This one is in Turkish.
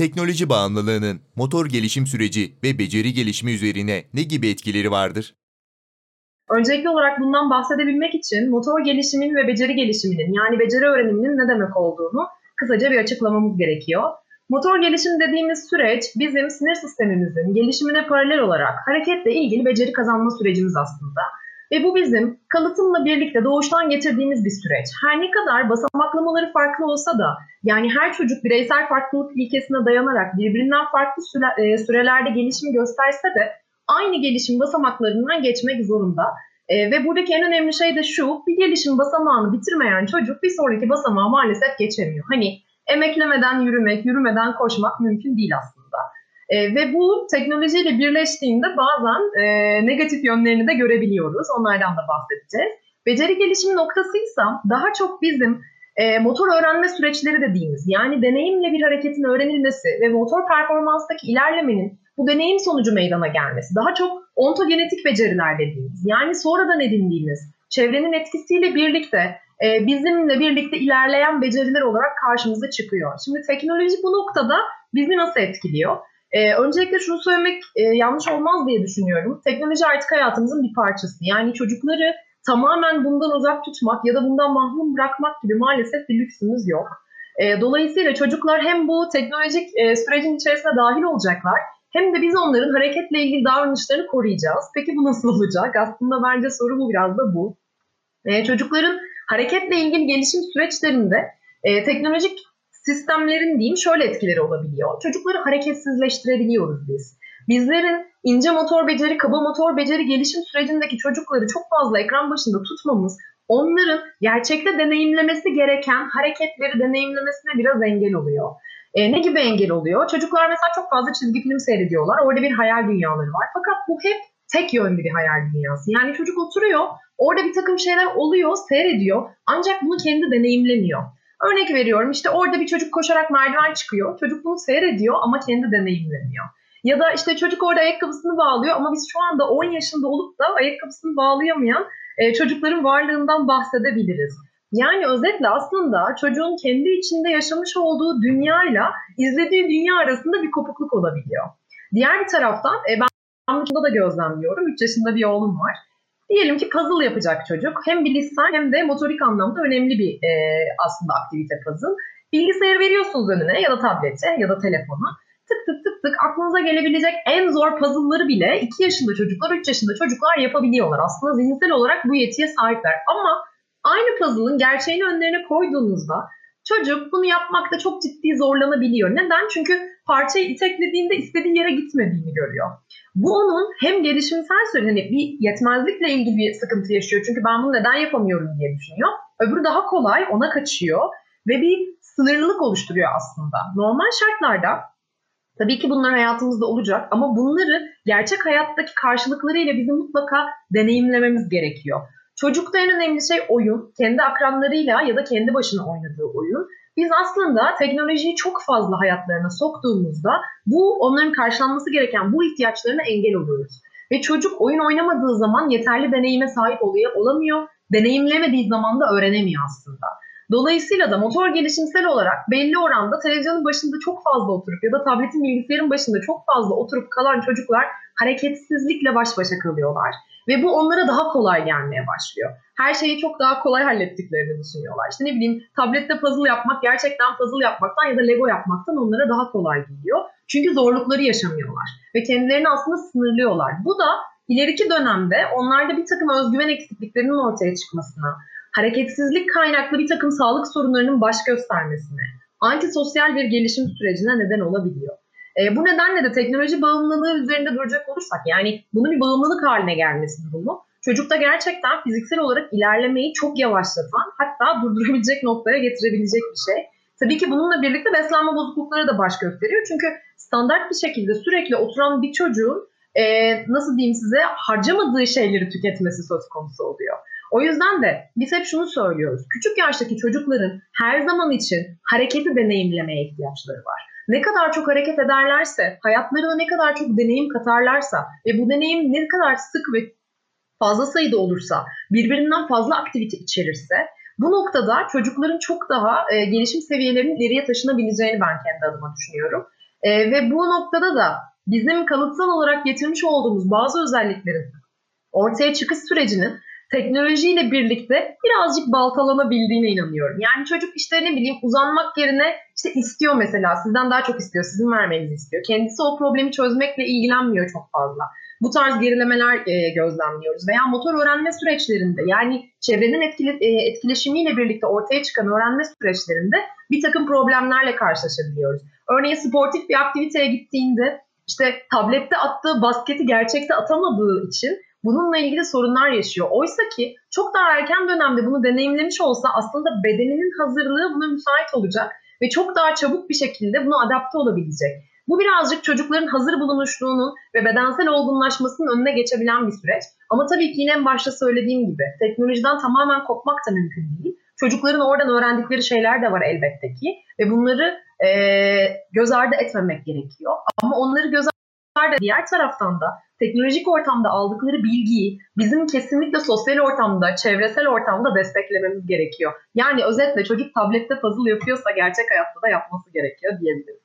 Teknoloji bağımlılığının motor gelişim süreci ve beceri gelişimi üzerine ne gibi etkileri vardır? Öncelikli olarak bundan bahsedebilmek için motor gelişimin ve beceri gelişiminin yani beceri öğreniminin ne demek olduğunu kısaca bir açıklamamız gerekiyor. Motor gelişim dediğimiz süreç bizim sinir sistemimizin gelişimine paralel olarak hareketle ilgili beceri kazanma sürecimiz aslında. Ve bu bizim kalıtımla birlikte doğuştan getirdiğimiz bir süreç. Her ne kadar basamaklamaları farklı olsa da yani her çocuk bireysel farklılık ilkesine dayanarak birbirinden farklı e, sürelerde gelişim gösterse de aynı gelişim basamaklarından geçmek zorunda. E, ve buradaki en önemli şey de şu, bir gelişim basamağını bitirmeyen çocuk bir sonraki basamağı maalesef geçemiyor. Hani emeklemeden yürümek, yürümeden koşmak mümkün değil aslında. E, ve bu teknolojiyle birleştiğinde bazen e, negatif yönlerini de görebiliyoruz. Onlardan da bahsedeceğiz. Beceri gelişimi noktasıysa daha çok bizim e, motor öğrenme süreçleri dediğimiz yani deneyimle bir hareketin öğrenilmesi ve motor performanstaki ilerlemenin bu deneyim sonucu meydana gelmesi. Daha çok ontogenetik beceriler dediğimiz yani sonradan edindiğimiz çevrenin etkisiyle birlikte e, bizimle birlikte ilerleyen beceriler olarak karşımıza çıkıyor. Şimdi teknoloji bu noktada bizi nasıl etkiliyor? Ee, öncelikle şunu söylemek e, yanlış olmaz diye düşünüyorum. Teknoloji artık hayatımızın bir parçası. Yani çocukları tamamen bundan uzak tutmak ya da bundan mahrum bırakmak gibi maalesef bir lüksümüz yok. E, dolayısıyla çocuklar hem bu teknolojik e, sürecin içerisine dahil olacaklar hem de biz onların hareketle ilgili davranışlarını koruyacağız. Peki bu nasıl olacak? Aslında bence soru bu biraz da bu. E, çocukların hareketle ilgili gelişim süreçlerinde e, teknolojik sistemlerin diyeyim şöyle etkileri olabiliyor. Çocukları hareketsizleştirebiliyoruz biz. Bizlerin ince motor beceri, kaba motor beceri gelişim sürecindeki çocukları çok fazla ekran başında tutmamız onların gerçekte deneyimlemesi gereken hareketleri deneyimlemesine biraz engel oluyor. E, ne gibi engel oluyor? Çocuklar mesela çok fazla çizgi film seyrediyorlar. Orada bir hayal dünyaları var. Fakat bu hep tek yönlü bir hayal dünyası. Yani çocuk oturuyor, orada bir takım şeyler oluyor, seyrediyor. Ancak bunu kendi deneyimlemiyor. Örnek veriyorum işte orada bir çocuk koşarak merdiven çıkıyor. Çocuk bunu seyrediyor ama kendi deneyimlemiyor. Ya da işte çocuk orada ayakkabısını bağlıyor ama biz şu anda 10 yaşında olup da ayakkabısını bağlayamayan e, çocukların varlığından bahsedebiliriz. Yani özetle aslında çocuğun kendi içinde yaşamış olduğu dünyayla izlediği dünya arasında bir kopukluk olabiliyor. Diğer bir taraftan e, ben da gözlemliyorum. 3 yaşında bir oğlum var. Diyelim ki puzzle yapacak çocuk. Hem bilişsel hem de motorik anlamda önemli bir e, aslında aktivite puzzle. Bilgisayarı veriyorsunuz önüne ya da tablete ya da telefona. Tık tık tık tık aklınıza gelebilecek en zor puzzle'ları bile 2 yaşında çocuklar, 3 yaşında çocuklar yapabiliyorlar. Aslında zihinsel olarak bu yetiye sahipler. Ama aynı puzzle'ın gerçeğini önlerine koyduğunuzda çocuk bunu yapmakta çok ciddi zorlanabiliyor. Neden? Çünkü parçayı iteklediğinde istediği yere gitmediğini görüyor. Bu onun hem gelişimsel süre hani bir yetmezlikle ilgili bir sıkıntı yaşıyor. Çünkü ben bunu neden yapamıyorum diye düşünüyor. Öbürü daha kolay ona kaçıyor ve bir sınırlılık oluşturuyor aslında. Normal şartlarda tabii ki bunlar hayatımızda olacak ama bunları gerçek hayattaki karşılıklarıyla bizim mutlaka deneyimlememiz gerekiyor. Çocukta en önemli şey oyun. Kendi akranlarıyla ya da kendi başına oynadığı oyun. Biz aslında teknolojiyi çok fazla hayatlarına soktuğumuzda bu onların karşılanması gereken bu ihtiyaçlarına engel oluyoruz. Ve çocuk oyun oynamadığı zaman yeterli deneyime sahip oluyor, olamıyor. Deneyimlemediği zaman da öğrenemiyor aslında. Dolayısıyla da motor gelişimsel olarak belli oranda televizyonun başında çok fazla oturup ya da tabletin bilgisayarın başında çok fazla oturup kalan çocuklar hareketsizlikle baş başa kalıyorlar. Ve bu onlara daha kolay gelmeye başlıyor. Her şeyi çok daha kolay hallettiklerini düşünüyorlar. İşte ne bileyim tablette puzzle yapmak gerçekten puzzle yapmaktan ya da Lego yapmaktan onlara daha kolay geliyor. Çünkü zorlukları yaşamıyorlar ve kendilerini aslında sınırlıyorlar. Bu da ileriki dönemde onlarda bir takım özgüven eksikliklerinin ortaya çıkmasına, hareketsizlik kaynaklı bir takım sağlık sorunlarının baş göstermesine, antisosyal bir gelişim sürecine neden olabiliyor. E, bu nedenle de teknoloji bağımlılığı üzerinde duracak olursak yani bunun bir bağımlılık haline gelmesi durumu çocukta gerçekten fiziksel olarak ilerlemeyi çok yavaşlatan hatta durdurabilecek noktaya getirebilecek bir şey. Tabii ki bununla birlikte beslenme bozuklukları da baş gösteriyor. Çünkü standart bir şekilde sürekli oturan bir çocuğun e, nasıl diyeyim size harcamadığı şeyleri tüketmesi söz konusu oluyor. O yüzden de biz hep şunu söylüyoruz. Küçük yaştaki çocukların her zaman için hareketi deneyimlemeye ihtiyaçları var ne kadar çok hareket ederlerse, hayatlarına ne kadar çok deneyim katarlarsa ve bu deneyim ne kadar sık ve fazla sayıda olursa, birbirinden fazla aktivite içerirse bu noktada çocukların çok daha e, gelişim seviyelerinin ileriye taşınabileceğini ben kendi adıma düşünüyorum. E, ve bu noktada da bizim kalıtsal olarak getirmiş olduğumuz bazı özelliklerin ortaya çıkış sürecinin teknolojiyle birlikte birazcık baltalanabildiğine inanıyorum. Yani çocuk işte ne bileyim uzanmak yerine işte istiyor mesela sizden daha çok istiyor, sizin vermenizi istiyor. Kendisi o problemi çözmekle ilgilenmiyor çok fazla. Bu tarz gerilemeler e, gözlemliyoruz veya motor öğrenme süreçlerinde yani çevrenin e, etkileşimiyle birlikte ortaya çıkan öğrenme süreçlerinde bir takım problemlerle karşılaşabiliyoruz. Örneğin sportif bir aktiviteye gittiğinde işte tablette attığı basketi gerçekte atamadığı için bununla ilgili sorunlar yaşıyor. Oysa ki çok daha erken dönemde bunu deneyimlemiş olsa aslında bedeninin hazırlığı buna müsait olacak ve çok daha çabuk bir şekilde buna adapte olabilecek. Bu birazcık çocukların hazır bulunuşluğunun ve bedensel olgunlaşmasının önüne geçebilen bir süreç. Ama tabii ki yine en başta söylediğim gibi teknolojiden tamamen kopmak da mümkün değil. Çocukların oradan öğrendikleri şeyler de var elbette ki ve bunları e, göz ardı etmemek gerekiyor. Ama onları göz ardı diğer taraftan da teknolojik ortamda aldıkları bilgiyi bizim kesinlikle sosyal ortamda, çevresel ortamda desteklememiz gerekiyor. Yani özetle çocuk tablette puzzle yapıyorsa gerçek hayatta da yapması gerekiyor diyebiliriz.